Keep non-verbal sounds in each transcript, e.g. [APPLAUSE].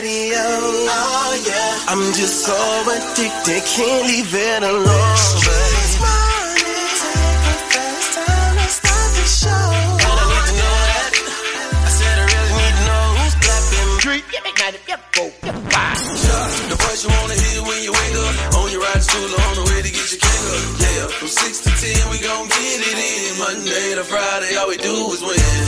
patio. Oh yeah. I'm just so addicted, can't leave it alone. This morning, the time to start the show. And I need to know that. I said I really need to know who's clapping. Street. The voice you wanna hear when you wake up. On your ride to school on the way to get your cake up. Yeah, from 6 to 10, we gon' get it in. Monday to Friday, all we do is win.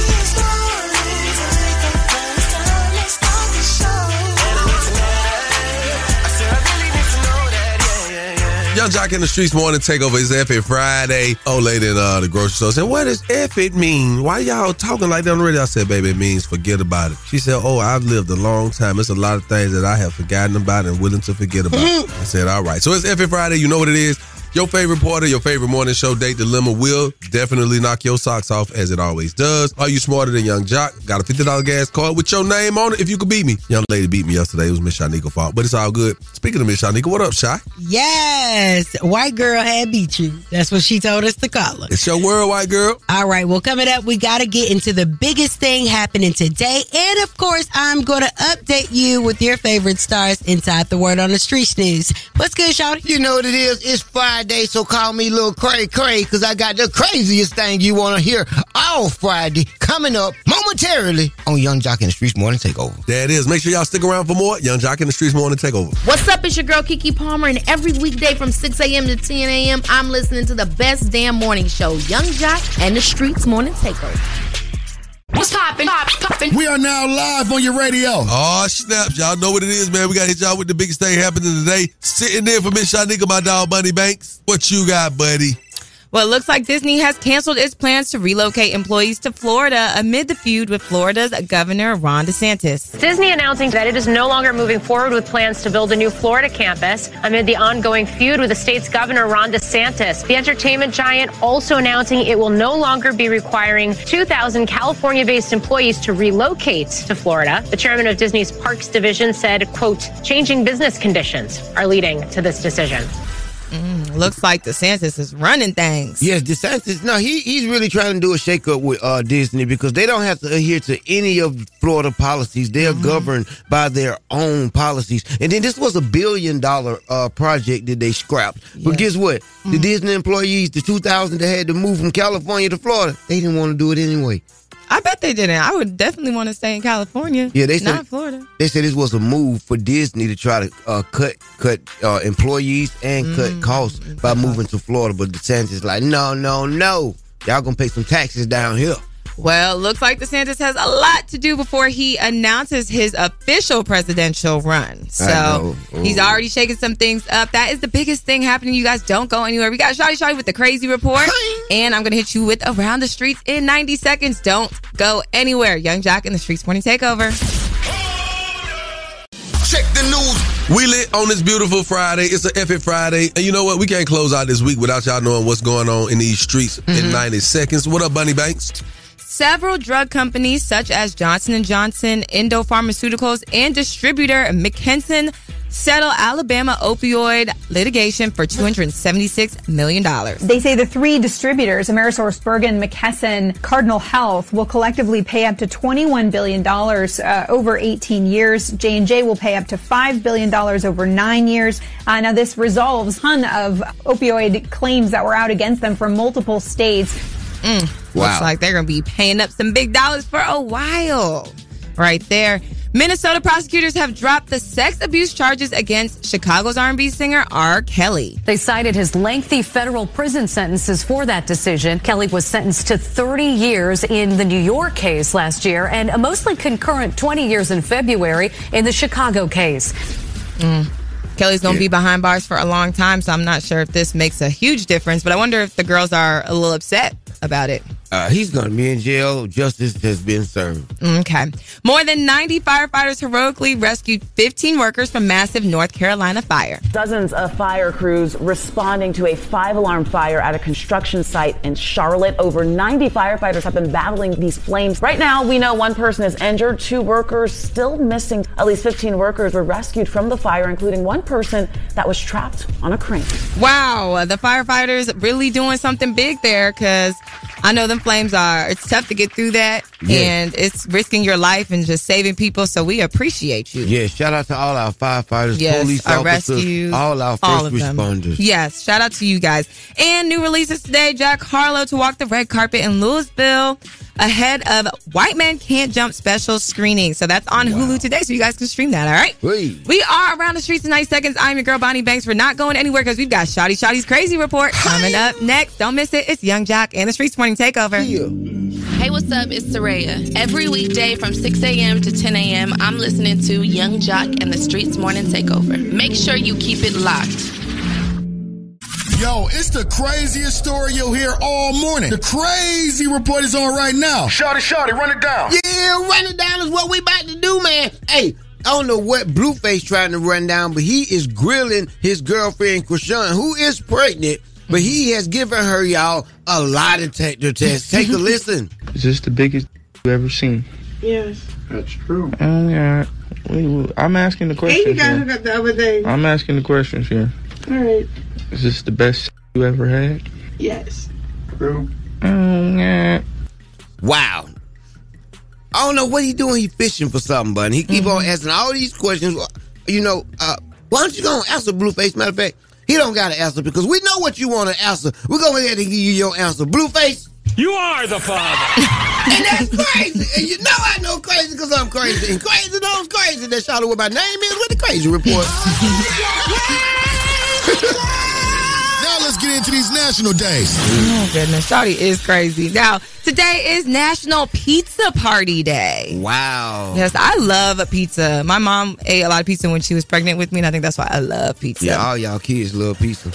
Yung Joc in the Streets morning takeover is F it Friday. Old lady in uh, the grocery store said, What does F it mean? Why y'all talking like that on the radio? I said, Baby, it means forget about it. She said, Oh, I've lived a long time. It's a lot of things that I have forgotten about and willing to forget about. [LAUGHS] I said, All right. So it's F it Friday. You know what it is. Your favorite part of your favorite morning show date dilemma will definitely knock your socks off as it always does. Are you smarter than Yung Joc? Got a $50 gas card with your name on it if you could beat me. Young lady beat me yesterday. It was Miss Shanika fault, but it's all good. Speaking of Miss Shanika, what up, Shy? Yes, white girl had beat you. That's what she told us to call her. It's your world, white girl. All right, well, coming up, we got to get into the biggest thing happening today. And of course, I'm going to update you with your favorite stars inside the Word on the Street News. What's good, Shawty? You know what it is? It's Friday, so call me Lil Cray Cray because I got the craziest thing you want to hear all Friday coming up momentarily on Yung Joc in the Streets Morning Takeover. There it is. Make sure y'all stick around for more. Yung Joc in the Streets morning takeover. What's up? It's your girl Keke Palmer, and every weekday from 6 a.m. to 10 a.m., I'm listening to the best damn morning show, Yung Joc and the Streets Morning Takeover. What's poppin'? Pop, poppin'. We are now live on your radio. Oh, snaps. Y'all know what it is, man. We got to hit y'all with the biggest thing happening today. Sitting there for Miss Shanika, my dog, Bunny Banks. What you got, buddy? Well, it looks like Disney has canceled its plans to relocate employees to Florida amid the feud with Florida's Governor Ron DeSantis. Disney announcing that it is no longer moving forward with plans to build a new Florida campus amid the ongoing feud with the state's governor, Ron DeSantis. The entertainment giant also announcing it will no longer be requiring 2,000 California based employees to relocate to Florida. The chairman of Disney's Parks Division said, quote, changing business conditions are leading to this decision. Mm, looks like DeSantis is running things. Yes, DeSantis. No, he he's really trying to do a shakeup with uh, Disney because they don't have to adhere to any of Florida policies. They're governed by their own policies. And then this was a billion dollar uh, project that they scrapped. But guess what? The Disney employees, the two thousand that had to move from California to Florida, they didn't want to do it anyway. I bet they didn't. I would definitely want to stay in California. Yeah, they said not Florida. They said this was a move for Disney to try to uh, cut cut uh, employees and Mm. cut costs by moving to Florida. But DeSantis is like, no, no, no. Y'all gonna pay some taxes down here. Well, looks like DeSantis has a lot to do before he announces his official presidential run. So he's already shaking some things up. That is the biggest thing happening. You guys don't go anywhere. We got Shotty Shotty with the crazy report. and I'm going to hit you with Around the Streets in 90 seconds. Don't go anywhere. Yung Joc in the Streets Morning Takeover. Check the news. We lit on this beautiful Friday. It's an F it Friday. And you know what? We can't close out this week without y'all knowing what's going on in these streets in mm-hmm. 90 seconds. What up, Bunny Banks? Several drug companies such as Johnson & Johnson, Endo Pharmaceuticals, and distributor McKesson settle Alabama opioid litigation for $276 million. They say the three distributors, AmerisourceBergen, McKesson, Cardinal Health, will collectively pay up to $21 billion uh, over 18 years. J&J will pay up to $5 billion over nine years. Uh, now, this resolves a ton of opioid claims that were out against them from multiple states. Mm, Looks like they're going to be paying up some big dollars for a while. Right there. Minnesota prosecutors have dropped the sex abuse charges against Chicago's R&B singer R. Kelly. They cited his lengthy federal prison sentences for that decision. Kelly was sentenced to 30 years in the New York case last year and a mostly concurrent 20 years in February in the Chicago case. Mm. Kelly's going to be behind bars for a long time, so I'm not sure if this makes a huge difference, but I wonder if the girls are a little upset about it. Uh, he's going to be in jail. Justice has been served. Okay. More than 90 firefighters heroically rescued 15 workers from massive North Carolina fire. Dozens of fire crews responding to a five alarm fire at a construction site in Charlotte. Over 90 firefighters have been battling these flames. Right now, we know one person is injured, two workers still missing. At least 15 workers were rescued from the fire, including one person that was trapped on a crane. Wow, the firefighters really doing something big there because I know them flames are, it's tough to get through that Yeah. and it's risking your life and just saving people. So we appreciate you. Yeah, shout out to all our firefighters, Yes, police our officers, rescues, all our first all responders. Yes, shout out to you guys. And new releases today Jack Harlow to walk the red carpet in Louisville ahead of White Man Can't Jump special screening. So that's on Hulu today, so you guys can stream that, all right? We are around the streets in 90 seconds. I'm your girl, Bonnie Banks. We're not going anywhere because we've got Shotty Shotty's Crazy Report coming up next. Don't miss it. It's Yung Joc and the Streets Morning Takeover. Hey, what's up? It's Soraya. Every weekday from 6 a.m. to 10 a.m., I'm listening to Yung Joc and the Streets Morning Takeover. Make sure you keep it locked. Yo, it's the craziest story you'll hear all morning. The crazy report is on right now. Shorty, shorty, run it down. Yeah, run it down is what we about to do, man. Hey, I don't know what Blueface trying to run down, but he is grilling his girlfriend Chrisean, who is pregnant, but he has given her y'all a lie detector test. Take a [LAUGHS] listen. Is this the biggest you ever seen? Yes. That's true. Oh, yeah. Wait, wait, I'm asking the And questions. you got here. hooked up the other day. I'm asking the questions here. All right. Is this the best you ever had? Yes. True. Oh, yeah. Wow. I don't know what he doing. He fishing for something, but he keep on asking all these questions. You know, uh, why don't you go and answer Blueface? Matter of fact, he don't got to answer because we know what you want to answer. We're going ahead and give you your answer. Blueface. You are the father. [LAUGHS] and that's crazy. And you know I know crazy because I'm crazy. And crazy knows crazy. That's shout out what my name is with the crazy report. [LAUGHS] Now into these national days. Oh goodness, Shawty is crazy. Now, today is National Pizza Party Day. Wow. Yes, I love a pizza. My mom ate a lot of pizza when she was pregnant with me, and I think that's why I love pizza. Yeah, all y'all kids love pizza.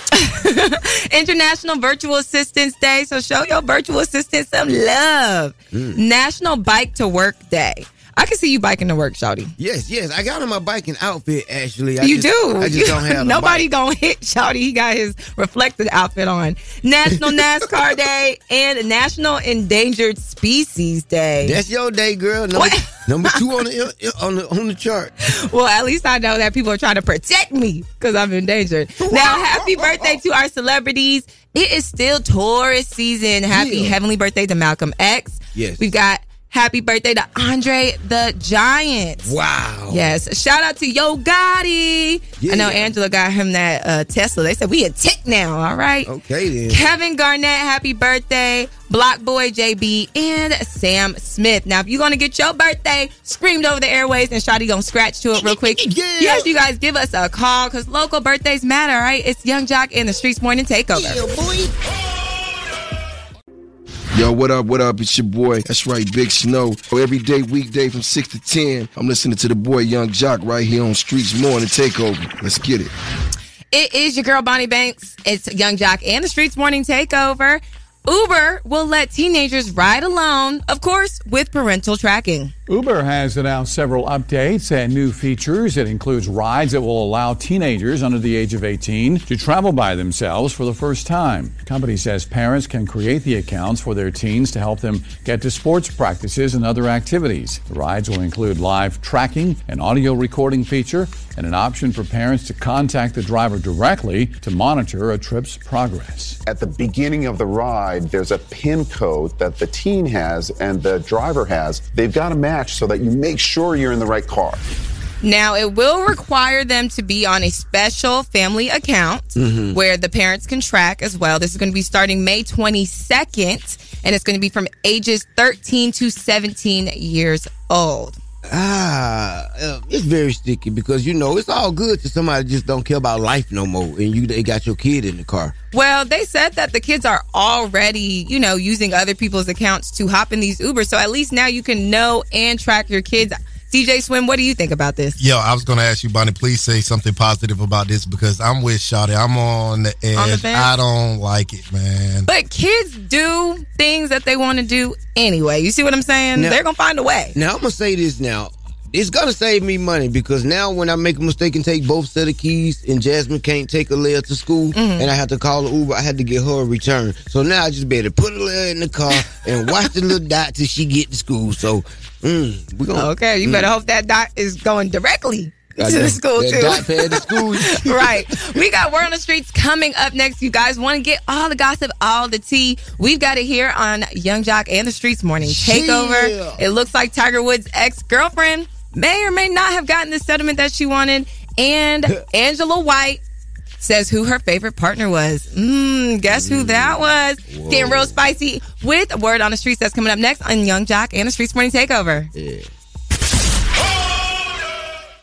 [LAUGHS] International Virtual Assistance Day, so show your virtual assistant some love. Mm. National Bike to Work Day. I can see you biking to work, Shawty. Yes, yes. I got on my biking outfit actually. I you just- do. I just don't have a [LAUGHS] Nobody bike. gonna hit Shawty. He got his reflective outfit on. National [LAUGHS] NASCAR Day and National Endangered Species Day. That's your day, girl. Number, [LAUGHS] number two on the on the on the chart. Well, at least I know that people are trying to protect me because I'm endangered. Now, happy birthday to our celebrities. It is still Taurus season. Happy Yeah. heavenly birthday to Malcolm X. Yes. We've got happy birthday to Andre the Giant. Wow. Yes. Shout out to Yo Gotti. I know Angela got him that uh, Tesla. They said we a tick now. All right. Okay then. Kevin Garnett, happy birthday. BlocBoy JB and Sam Smith. Now, if you're gonna get your birthday screamed over the airways, and Shotty gonna scratch to it real quick. [LAUGHS] Yes, you guys give us a call because local birthdays matter, all right? It's Yung Joc in the Streets Morning Takeover. Yo, what up, what up? It's your boy. That's right, Big Snow. Every day, weekday from 6 to 10, I'm listening to the boy Yung Joc right here on Streets Morning Takeover. Let's get it. It is your girl Bonnie Banks. It's Yung Joc and the Streets Morning Takeover. Uber will let teenagers ride alone, of course, with parental tracking. Uber has announced several updates and new features. It includes rides that will allow teenagers under the age of 18 to travel by themselves for the first time. The company says parents can create the accounts for their teens to help them get to sports practices and other activities. The rides will include live tracking, an audio recording feature, and an option for parents to contact the driver directly to monitor a trip's progress. At the beginning of the ride, there's a PIN code that the teen has and the driver has. They've got to match so that you make sure you're in the right car. Now, it will require them to be on a special family account Mhm. where the parents can track as well. This is going to be starting May 22nd, and it's going to be from ages 13 to 17 years old. Ah, uh, it's very sticky because you know it's all good to somebody just don't care about life no more, and you they got your kid in the car. Well, they said that the kids are already, you know, using other people's accounts to hop in these Ubers. So at least now you can know and track your kids. It's DJ Swim, what do you think about this? Yo, I was gonna ask you, Bonnie. Please say something positive about this because I'm with Shotty. I'm on the edge. On the? I don't like it, man. But kids do things that they want to do anyway. You see what I'm saying? Now- They're gonna find a way. Now I'm gonna say this now. It's gonna save me money because now when I make a mistake and take both set of keys and Jasmine can't take a Leia to school Mm-hmm. and I have to call an Uber, I had to get her a return. So now I just better put a Leia in the car [LAUGHS] and watch the little dot till she get to school. So mm, we gonna Okay, you better hope that dot is going directly to the school that too. dot pad to school. [LAUGHS] right. We got word on the streets coming up next. You guys want to get all the gossip, all the tea. We've got it here on Yung Joc and the Streets Morning Takeover. Yeah. It looks like Tiger Woods' ex girlfriend may or may not have gotten the settlement that she wanted. And [LAUGHS] Angela White says who her favorite partner was. Mmm, guess who mm. that was? Getting real spicy with word on the streets that's coming up next on Yung Joc and the Streets Morning Takeover.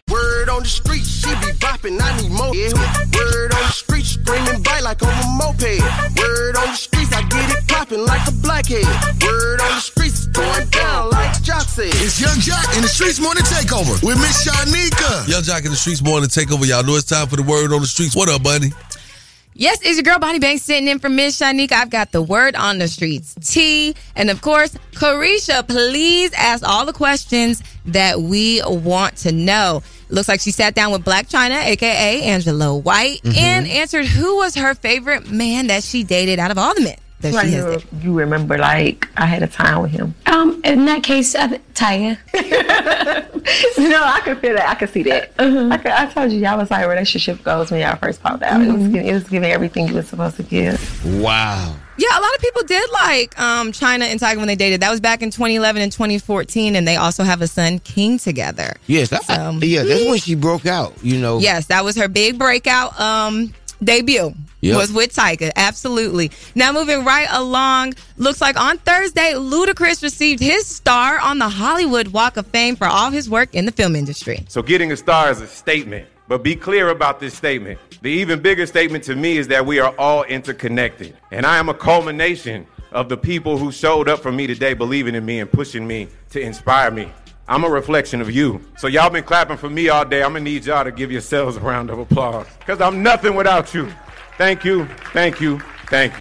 Word on the street, she be bopping, I need more. Yeah. Word on the street, screaming bite like on a moped. Word on the streets, I get it popping like a blackhead. Word on the streets, going down like Jock said. It's Yung Joc in the Streets Morning Takeover with Miss Shanika. Yung Joc in the streets morning takeover. Y'all know it's time for the word on the streets. What up, buddy? Yes, it's your girl Bonnie Banks sitting in for Miss Shanika. I've got the word on the streets, T, and of course, Caresha. Please ask all the questions that we want to know. Looks like she sat down with Blac Chyna, aka Angela White, Mhm. and answered who was her favorite man that she dated out of all the men that Like she has you, dated. you remember, like I had a time with him. Um, in that case, uh, Tyga. [LAUGHS] no, I could feel that. I could see that. I, could, I told you, y'all was like relationship goals when y'all first popped out. It was giving, it was giving everything you were supposed to give. Wow. Yeah, a lot of people did like um, Chyna and Tyga when they dated. That was back in 2011 and 2014, and they also have a son, King, together. Yes, that, yeah, that's when she broke out. You know. Yes, that was her big breakout um debut. Yep. Was with Tyga, absolutely. Now moving right along, looks like on Thursday, Ludacris received his star on the Hollywood Walk of Fame for all his work in the film industry. So getting a star is a statement, but be clear about this statement. The even bigger statement to me is that we are all interconnected, and I am a culmination of the people who showed up for me today, believing in me and pushing me to inspire me. I'm a reflection of you. So y'all been clapping for me all day. I'm gonna need y'all to give yourselves a round of applause, cause I'm nothing without you. Thank you, thank you, thank you.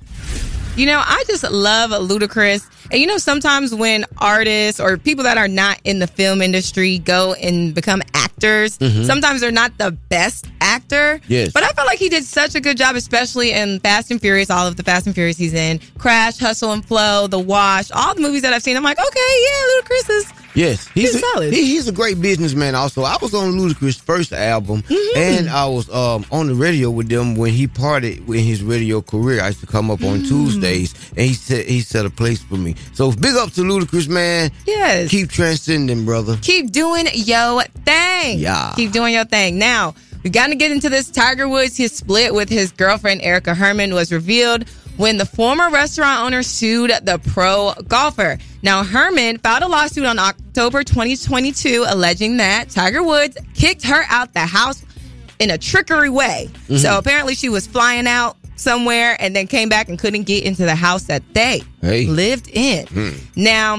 You know, I just love Ludacris. And you know, sometimes when artists or people that are not in the film industry go and become actors, Mhm. sometimes they're not the best actor. Yes. But I felt like he did such a good job, especially in Fast and Furious, all of the Fast and Furious he's in, Crash, Hustle and Flow, The Wash, all the movies that I've seen. I'm like, okay, yeah, Ludacris is. Yes, he's, He's a, solid. He, he's a great businessman. Also, I was on Ludacris' first album, Mm-hmm. and I was um, on the radio with them when he parted in his radio career. I used to come up Mm. on Tuesdays, and he said he set a place for me. So big up to Ludacris, man. Yes, keep transcending, brother. Keep doing your thing. Yeah. Keep doing your thing. Now, we got to get into this. Tiger Woods, his split with his girlfriend, Erica Herman, was revealed when the former restaurant owner sued the pro golfer. Now, Herman filed a lawsuit on October 2022 alleging that Tiger Woods kicked her out the house in a trickery way. Mhm. So apparently she was flying out somewhere and then came back and couldn't get into the house that they Hey. lived in. Hmm. Now,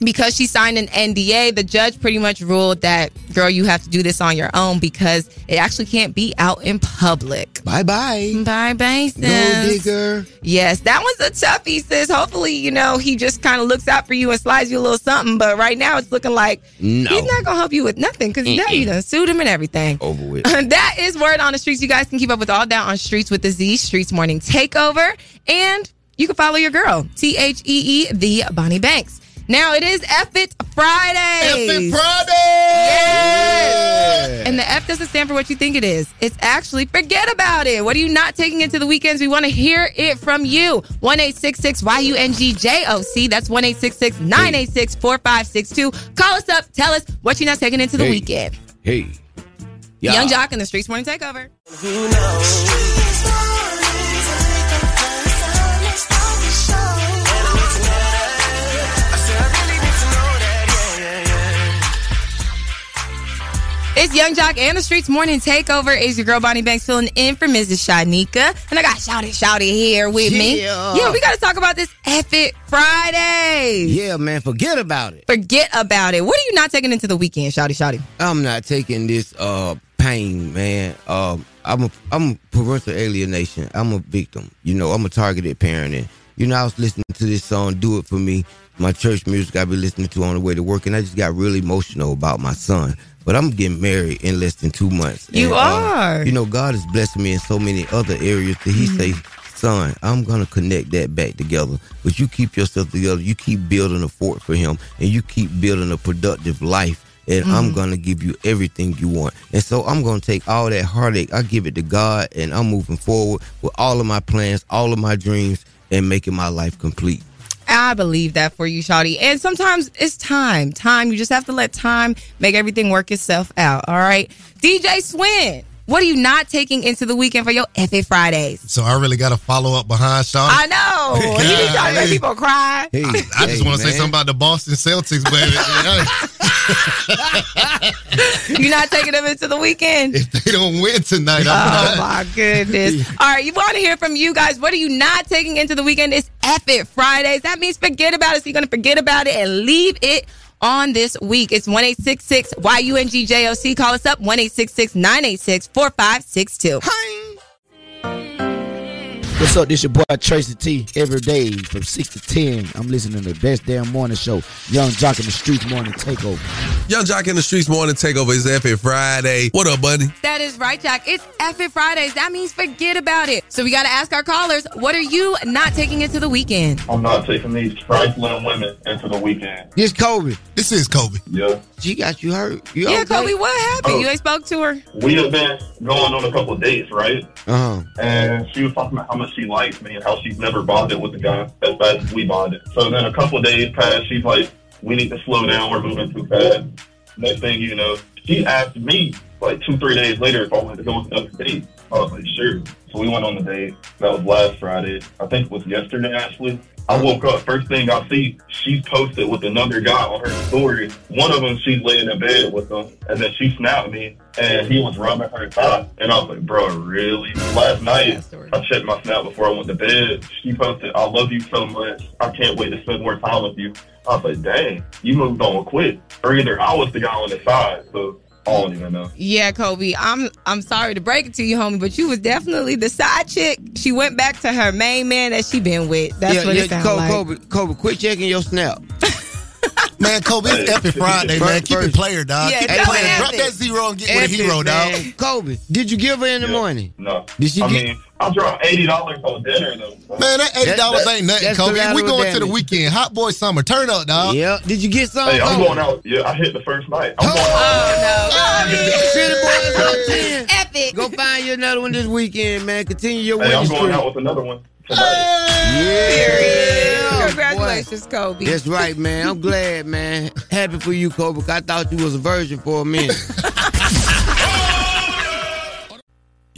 because she signed an NDA, the judge pretty much ruled that, girl, you have to do this on your own because it actually can't be out in public. Bye bye. Bye bye, sis. Gold digger. Yes, that one's a toughie, sis. Hopefully, you know, he just kind of looks out for you and slides you a little something. But right now, it's looking like No. he's not going to help you with nothing because now you done sued him and everything. Over with. [LAUGHS] that is word on the streets. You guys can keep up with all that on Streets with the Z, Streets Morning Takeover. And you can follow your girl, T H E E, the Bonnie Banks. Now it is F It Friday. F It Friday! Yes! And the F doesn't stand for what you think it is. It's actually forget about it. What are you not taking into the weekends? We want to hear it from you. 1 866 YUNGJOC. That's 1 866 986 4562. Call us up. Tell us what you're not taking into the Hey. weekend. Hey. Yeah. Yung Joc in the Streets Morning Takeover. It's Yung Joc and the Streets Morning Takeover. Is your girl Bonnie Banks filling in for Mrs. Shanika. And I got Shouty Shouty here with me. Yeah. Yeah, we got to talk about this F It Friday. Yeah, man, forget about it. Forget about it. What are you not taking into the weekend, Shouty Shouty? I'm not taking this uh pain, man. Um, I'm a I'm parental alienation. I'm a victim. You know, I'm a targeted parent, and you know, I was listening to this song "Do It for Me." My church music I be listening to on the way to work, and I just got really emotional about my son. But I'm getting married in less than two months. You And, uh, are. you know, God is blessing me in so many other areas that He say, "Son, I'm gonna connect that back together." But you keep yourself together. You keep building a fort for Him, and you keep building a productive life and I'm Mhm. gonna give you everything you want. And so I'm gonna take all that heartache, I give it to God, and I'm moving forward with all of my plans, all of my dreams, and making my life complete. I believe that for you, Shawty. And sometimes it's time. Time. You just have to let time make everything work itself out. All right. DJ Swin, what are you not taking into the weekend for your FA Fridays? So I really got to follow up behind Sean. I know. [LAUGHS] you be trying to make people cry. Hey, I just want to say something about the Boston Celtics, but [LAUGHS] [LAUGHS] You're not taking them into the weekend? if they don't win tonight, Oh I'm not. my goodness. All right, you want to hear from you guys. What are you not taking into the weekend? It's F it Fridays. That means forget about it. So you're going to forget about it and leave it on this week. It's 1 YUNGJOC. Call us up 1 986 4562. What's up? This your boy Tracy T. Every day from six to ten. I'm listening to the best damn morning show. Yung Joc in the Streets Morning Takeover. Yung Joc in the Streets Morning Takeover is F It Friday. What up, buddy? That is right, Jack. It's F it Fridays. That means forget about it. So we got to ask our callers, what are you not taking into the weekend? I'm not taking these trifling women into the weekend. This Kobe. This is Kobe. Yeah. She got you hurt. You yeah, okay? Kobe, what happened? Oh. You ain't spoke to her? We have been going on a couple of dates, right? Uh-huh. And she was talking about how much she likes me and how she's never bonded with the guy as bad as we bonded. So then a couple of days passed. She's like, we need to slow down. We're moving too fast. Next thing you know, she asked me like two, three days later if I wanted to go on another date. I was like, sure. So we went on the date. That was last Friday. I think it was yesterday, actually. I woke up. First thing I see, she's posted with another guy on her story. One of them, she's laying in bed with him, and then she snapped me, and he was rubbing her thigh. And I was like, bro, really? Last night, I checked my snap before I went to bed. She posted, I love you so much. I can't wait to spend more time with you. I was like, dang, you moved on quick. Or either I was the guy on the side, so I don't even know. Yeah, Kobe. I'm I'm sorry to break it to you, homie, but you was definitely the side chick. She went back to her main man that she been with. That's yeah, what yeah, it sounds Kobe, like. Kobe, Kobe, quit checking your snap. [LAUGHS] Man, Kobe, it's F It Friday, man. Keep it player, dog. Yeah, Keep it player. Drop that zero and get with a F it, hero, dog. man. Kobe, did you give her in the morning? No. Did she I get- mean, I dropped eighty dollars on dinner though. Man, that eighty dollars That- ain't nothing, Kobe. We collateral going to the weekend. Hot boy summer. Turn up, dog. Yeah. Did you get some? Hey, I'm Kobe? going out. Yeah, I hit the first night. I'm oh, going Oh, out. City boys on 10. Epic. Go find you another one this weekend, man. Continue your Hey, winning I'm going out with another one. Yeah. Oh, Congratulations, Kobe. That's right, man. I'm glad, man. Happy for you, Kobe. I thought you was a virgin for a minute. [LAUGHS]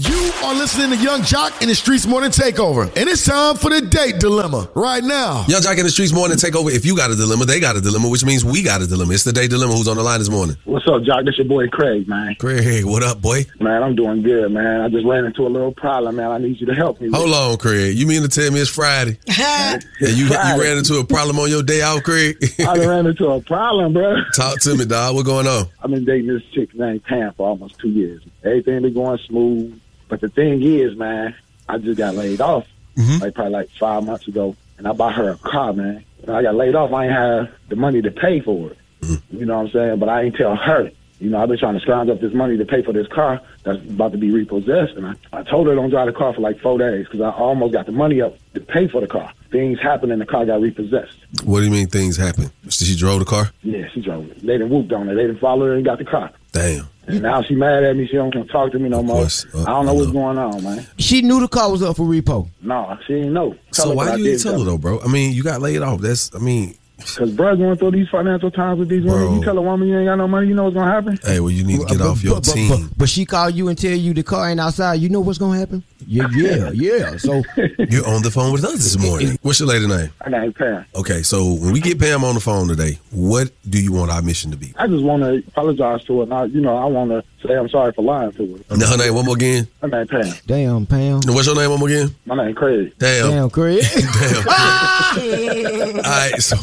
You are listening to Yung Joc in the Streets Morning Takeover, and it's time for the date dilemma right now. Yung Joc in the Streets Morning Takeover. If you got a dilemma, they got a dilemma, which means we got a dilemma. It's the day dilemma. Who's on the line this morning? What's up, Jock? This your boy Craig, man. Craig, what up, boy? Man, I'm doing good, man. I just ran into a little problem, man. I need you to help me. Hold on, Craig. You mean to tell me it's Friday? [LAUGHS] and you, you ran into a problem on your day out, Craig? [LAUGHS] I ran into a problem, bro. Talk to me, dog. What going on? I've been dating this chick named Pam for almost two years. Everything been going smooth. But the thing is, man, I just got laid off, mm-hmm. like probably like five months ago, and I bought her a car, man. When I got laid off, I ain't have the money to pay for it. Mm-hmm. You know what I'm saying? But I ain't tell her. You know, I've been trying to scrounge up this money to pay for this car that's about to be repossessed, and I, I told her don't drive the car for like four days because I almost got the money up to pay for the car. Things happened and the car got repossessed. What do you mean things happen? She drove the car? Yeah, she drove it. They done whooped on her. They done followed her and got the car. Damn. And now she mad at me. She don't want to talk to me no more. Uh, I don't know what's going on, man. she knew the car was up for repo. No, she didn't know. Tell So her what why I you did didn't tell her though, bro? I mean, you got laid off. That's, I mean, Because bro going through these financial times with these women. You tell a woman you ain't got no money, you know what's gonna happen. hey, well, you need to get off your but, but, team. But, but she call you and tell you the car ain't outside. You know what's gonna happen? Yeah, [LAUGHS] yeah, yeah. So You're on the phone with us this morning. What's your lady name? I got Pam. Okay, so when we get Pam on the phone today, what do you want our mission to be? I just want to apologize to her. And I, you know, I want to say I'm sorry for lying to her. Now, her name one more again. My name Pam. Damn, Pam. What's your name one more again? My name Craig. Damn. Craig. Damn, Craig. [LAUGHS] [LAUGHS] All right, so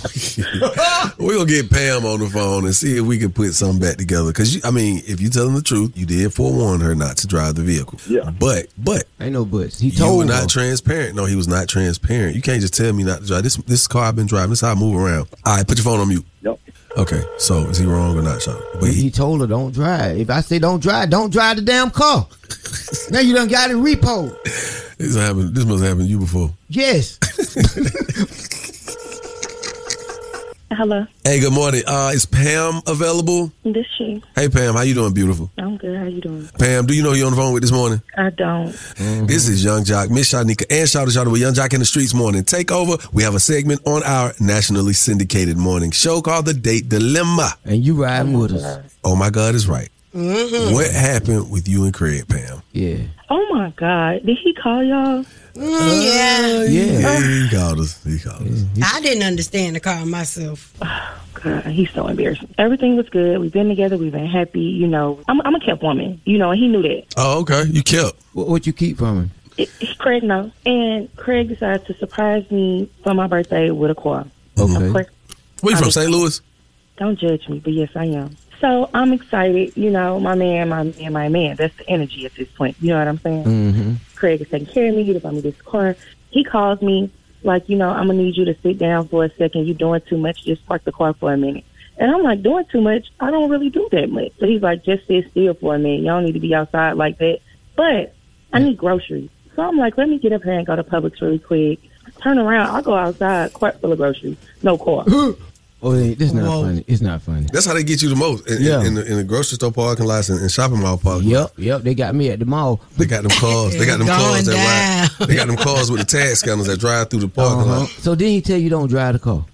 we're gonna get Pam on the phone and see if we can put something back together. Because I mean, if you're telling the truth, you did forewarn her not to drive the vehicle. Yeah. But but Ain't no buts. He told you told were her. not transparent. No, he was not transparent. You can't just tell me not to drive. This this car I've been driving. This is how I move around. All right, put your phone on mute. Yep. Okay, so is he wrong or not, Sean? But he, told her don't drive. If I say don't drive, don't drive the damn car. [LAUGHS] now you done got it repo. This happened. This must have happened to you before. Yes. [LAUGHS] Hello, Hey, good morning. Uh, is Pam available? this she. Hey, Pam, how you doing, beautiful? I'm good. How you doing? Pam, do you know who you on the phone with this morning? I don't. This is Yung Joc, Miss Shanika, and Shout Shout with Yung Joc in the Streets Morning Takeover. We have a segment on our nationally syndicated morning show called The Date Dilemma. And you riding with us. Oh my God, is right. Mm-hmm. What happened with you and Craig, Pam? Yeah. Oh my God! Did he call y'all? Mm, uh, yeah. Yeah, he called us. He called us. I didn't understand the call myself. [SIGHS] Oh, God, he's so embarrassing. Everything was good. We've been together. We've been happy. You know, I'm, I'm a kept woman. You know, and he knew that. Oh, okay. You kept. What, what you keep from him? It, Craig knows. And Craig decided to surprise me for my birthday with a car. Okay. Of course, Where you from, St. Louis? Don't judge me, but yes, I am. So I'm excited. You know, my man, my man, my man. That's the energy at this point. You know what I'm saying? Mm-hmm. Craig is taking care of me. He bought me this car. He calls me like, you know, I'm gonna need you to sit down for a second. You're doing too much. Just park the car for a minute. And I'm like, doing too much? I don't really do that much. So he's like, just sit still for a minute. You don't need to be outside like that. But I need groceries. So I'm like, let me get up here and go to Publix really quick. Turn around. I'll go outside, cart full of groceries. No car. [GASPS] [LAUGHS] Oh, it- this not funny. It's not funny. That's how they get you the most. In, Yeah. in, the, in the grocery store parking lots and, and shopping mall parking Yep, yep. They got me at the mall. They got them cars. They got them Going cars that ride. They got them cars with the tag scanners that drive through the parking Uh-huh. lot. So then he tell you don't drive the car.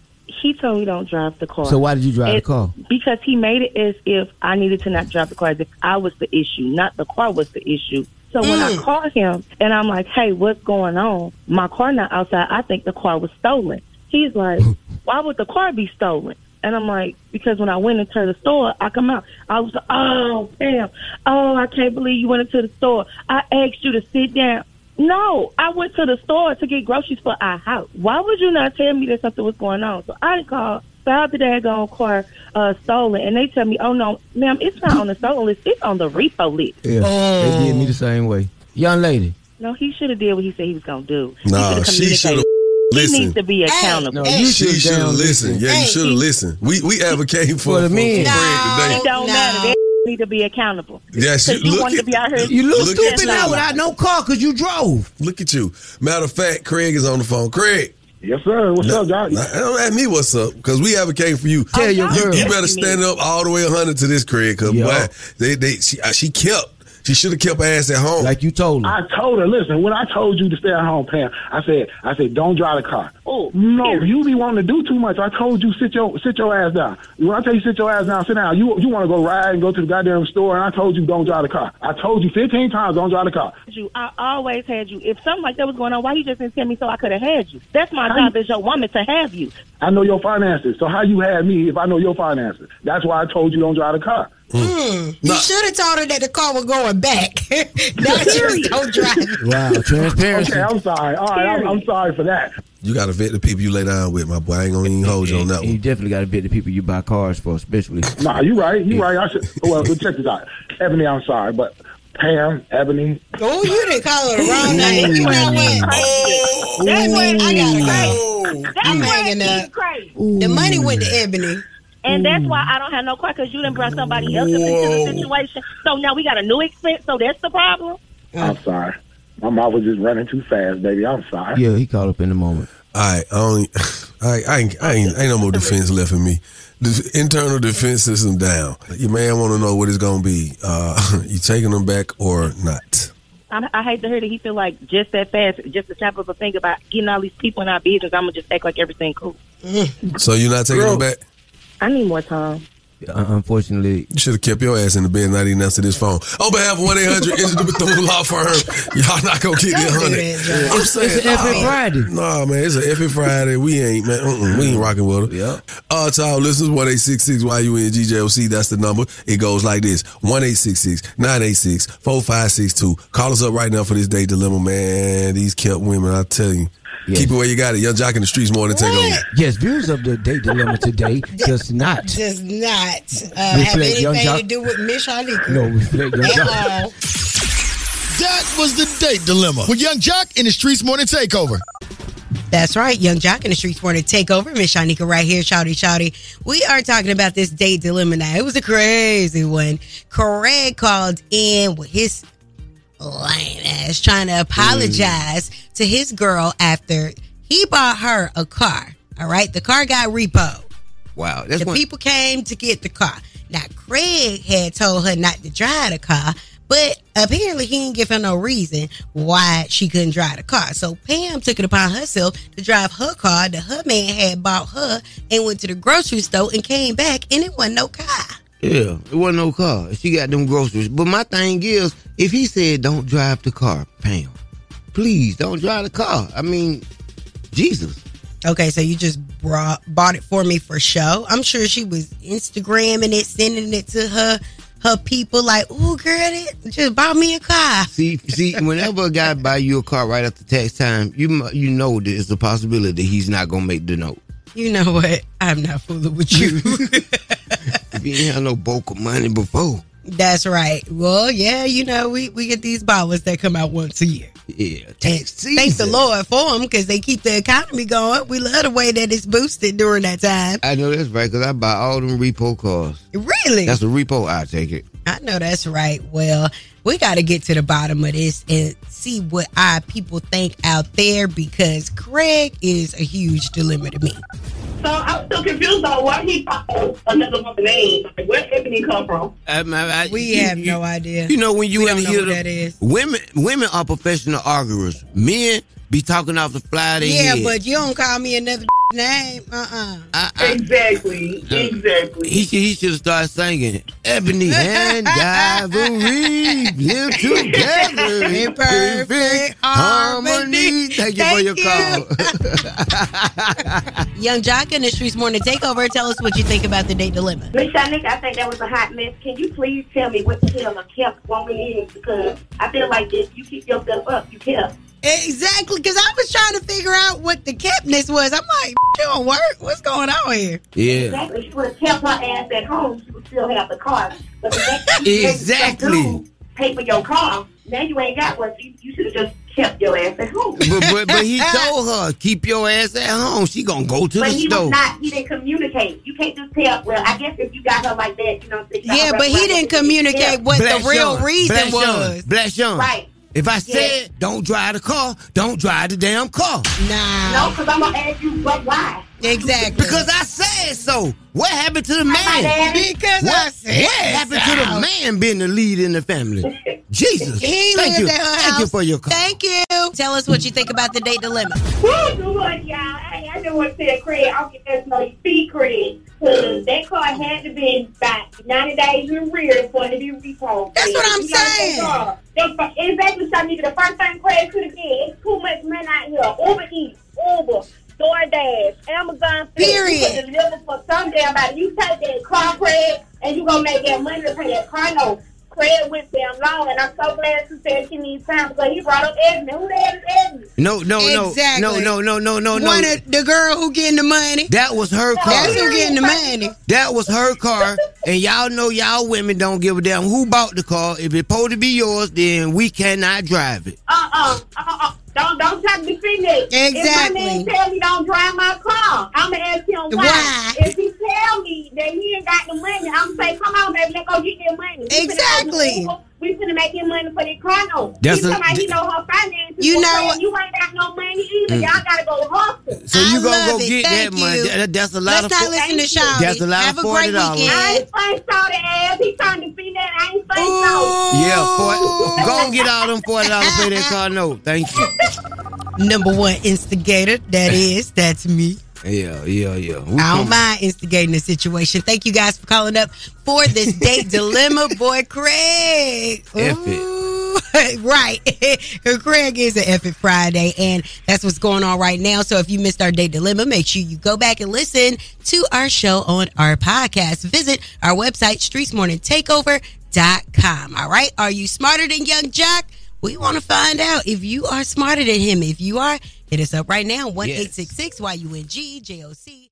He told me don't drive the car. So why did you drive the It- car? Because he made it as if I needed to not drive the car, as if I was the issue, not the car was the issue. So when I Mm. call him and I'm like, "Hey, what's going on? My car not outside. I think the car was stolen." He's like, [LAUGHS] "Why would the car be stolen?" And I'm like, "Because when I went into the store, I come out. I was like, oh damn, oh I can't believe you went into the store. I asked you to sit down." No, I went to the store to get groceries for our house. Why would you not tell me that something was going on? So I called, found the daggone car uh, stolen, and they tell me, "Oh no, ma'am, it's not on the stolen list. It's on the repo list." Yeah, they did me the same way. Young lady. No, he should have did what he said he was gonna do. He Nah, she should have He listened. needs to be accountable. No, you she should've should listened. Yeah, you should have listened. We we advocate for, For the for, men. for Craig It don't matter. They need to be accountable. Yeah, she- 'Cause you look want to be out here. You look, Look stupid at now without no car because you drove. Look at you. Matter of fact, Craig is on the phone. Craig. Yes, sir. What's up, Jock? Nah, Don't ask me what's up because we advocate for you. Tell your you, girl. you better stand up all the way 100 to this, Craig. Because Yeah. boy, they, they, she, uh, she kept. She should have kept her ass at home. Like you told her. I told her, listen, when I told you to stay at home, Pam, I said, I said, don't drive the car. Oh, No, period. you be wanting to do too much. I told you sit your sit your ass down. When I tell you sit your ass down, sit down. You you want to go ride and go to the goddamn store, and I told you don't drive the car. I told you fifteen times don't drive the car. you. I always had you. If something like that was going on, why you just didn't tell me so I could have had you? That's my How job you- as your woman to have you. I know your finances, so how you had me if I know your finances? That's why I told you don't drive the car. Hmm. You should have told her that the car was going back. Not just don't drive it. Wow, transparency. Okay, I'm sorry. All right, I'm, I'm sorry for that. you got to vet the people you lay down with, my boy. I ain't going to even hold you on that And you definitely got to vet the people you buy cars for, especially. Nah, you right. You right. I should. [LAUGHS] Well, check this out. Ebony, I'm sorry, but Pam, Ebony, Oh, you didn't call her the wrong name. You know what? That's what I gotta go. I'm hanging up. The money went to Ebony. And that's why I don't have no car because you didn't bring somebody else up into the situation. So now we got a new expense. So that's the problem. I'm sorry. My mouth was just running too fast, baby. I'm sorry. Yeah, he caught up in the moment. All right, I only, [LAUGHS] I, I, ain't, I ain't, ain't no more defense left in me. The internal defense system down. Your man want to know what it's gonna be. Uh, [LAUGHS] you taking them back or not? I, I hate to hear that he feel like just that fast, just the tap of a finger about getting all these people in our business. I'm gonna just act like everything cool. So you're not taking them back? I need more time. uh, unfortunately, You should have kept your ass in the bed not even answer this phone. On behalf of 1 800 [LAUGHS] Institute Bethune Law Firm, y'all not going to get the 100. I'm It's- saying, it's an effing nah, Friday. Nah, man, it's an effing Friday. We ain't, man. Mm-mm, we ain't rocking with them. Yeah. Uh, to our listeners, 1 866 YUNGJOC, that's the number. It goes like this 1 986 4562. Call us up right now for this day dilemma, man. These kept women, I tell you. Keep it where you got it. Yung Joc in the streets more than take over. yes, viewers of the date dilemma today [LAUGHS] does not. Does not uh, have Reflect Young anything Jock. to do with Miss Shanika. No, reflect Yung Joc. That was the date dilemma with Yung Joc in the Streets Morning Takeover. That's right. Yung Joc in the Streets Morning Takeover. Miss Shanika right here. Shouty, shouty. We are talking about this date dilemma now. It was a crazy one. Craig called in with his lame ass trying to apologize mm. to his girl after he bought her a car. All right. The car got repoed. Wow, that's the one. people came to get the car. Now, Craig had told her not to drive the car, but apparently he didn't give her no reason why she couldn't drive the car. So Pam took it upon herself to drive her car that her man had bought her and went to the grocery store and came back and it wasn't no car. Yeah, it wasn't no car. She got them groceries. But my thing is, if he said don't drive the car, Pam, please don't drive the car. I mean, Jesus. Okay, so you just brought bought it for me for show. I'm sure she was Instagramming it, sending it to her her people like, "Ooh, girl, it just bought me a car." See, see, [LAUGHS] whenever a guy buy you a car right after tax time, you you know there's a possibility that he's not gonna make the note. You know what? I'm not fooling with you. [LAUGHS] If he ain't had no bulk of money before, That's right. Well, yeah, you know, we, we get these bottles that come out once a year. yeah, tax season. thank the Lord for them because they keep the economy going. We love the way that it's boosted during that time. I know that's right because I buy all them repo cars. Really? That's a repo. I take it. I know that's right. Well, we got to get to the bottom of this and see what our people think out there because Craig is a huge dilemma to me. So I'm still confused on why he followed another woman's name. Like, where Ebony come from? I, I, I, We you- have you- no idea. You know when you We in don't know here, who that is. women women are professional arguers. Men be talking off the fly of Yeah, head. but you don't call me another [LAUGHS] name. Uh uh Exactly. Exactly. He should, he should have started singing it. Ebony and Ivory live together [LAUGHS] in perfect harmony. Thank you for your call. [LAUGHS] Yung Joc in the Streets Morning Takeover. Tell us what you think about the date dilemma. Miss Shanika, I think that was a hot mess. Can you please tell me what the hell a kept woman is? Because I feel like if you keep yourself up, you kept. Exactly, because I was trying to figure out what the keptness was. I'm like, you don't work. What's going on here? Yeah. Exactly. She would have kept her ass at home. She would still have the car. But the next thing you Exactly. pay for your car. Now you ain't got one. You, you should have just kept your ass at home. But, but but he told her keep your ass at home. She gonna go to But the he store. was not. He didn't communicate. You can't just tell. Well, I guess if you got her like that, you know. what I'm saying, Yeah, but he didn't communicate what Black the real Sean, reason Black Sean, was. Black Sean. Right. If I Yeah. said don't drive the car, don't drive the damn car. Nah. No, because I'm gonna ask you, but why? Exactly. Because I said so. What happened to the man? Because I What, said what happened to the man being the lead in the family? Jesus. He Thank lived you. at her Thank house. you for your call. Thank you. Tell us what you think about the date dilemma. Woo, good, y'all. I, I just want to tell Craig, I'll get that no speed Craig. Because that car had to be about 90 days in rear for it to be repoed. That's what I'm You know that saying. car. That's for- Exactly, Shanika. The first thing Craig could have did, it's too much money out here. Uber Eats, Uber, DoorDash, Amazon. Flip. Period. You could deliver for some damn body. You take that car, Craig, and you going to make that money to pay that car note. Craig went damn long, and I'm so glad she said she needs time because he brought up Edmund. Who the hell is Edmund? No, no, no, Exactly. no, no, no, no, no, no. One of the girl who getting the money. That was her car. That's who getting the money. That was her car, and y'all know y'all women don't give a damn who bought the car. If it's supposed to be yours, then we cannot drive it. Uh-uh. Uh-uh. Don't don't try to defend it. If Exactly. my man tell me don't drive my car, I'ma ask him why. Why? If he tell me that he ain't got the money, I'm say, come on, baby, let's go get that money. Exactly. Go- We finna make him money for that car note. That's he a- talking about he know her finances. You know what- You ain't got no money either. Mm. Y'all gotta go hustle. So you I gonna go it. get Thank that money? That- that's a lot Let's of. not fo- listen to Thank. Shawty. That's a lot Have of a great $40. I weekend. ain't saying so the ass. He trying to defend that. I ain't saying so. Yeah, for, go and get all them forty dollars for that [LAUGHS] car note. Thank you. [LAUGHS] Number one instigator. That is. That's me. Yeah, yeah, yeah. We I don't mind instigating the situation. Thank you guys for calling up for this date dilemma, boy Craig. Ooh, [LAUGHS] right. [LAUGHS] Craig is an it Friday, and that's what's going on right now. So if you missed our date dilemma, make sure you go back and listen to our show on our podcast. Visit our website, streetsmorningtakeover.com. All right. Are you smarter than Yung Joc? We want to find out if you are smarter than him. If you are, hit us up right now. One eight six six Y U N G J O C.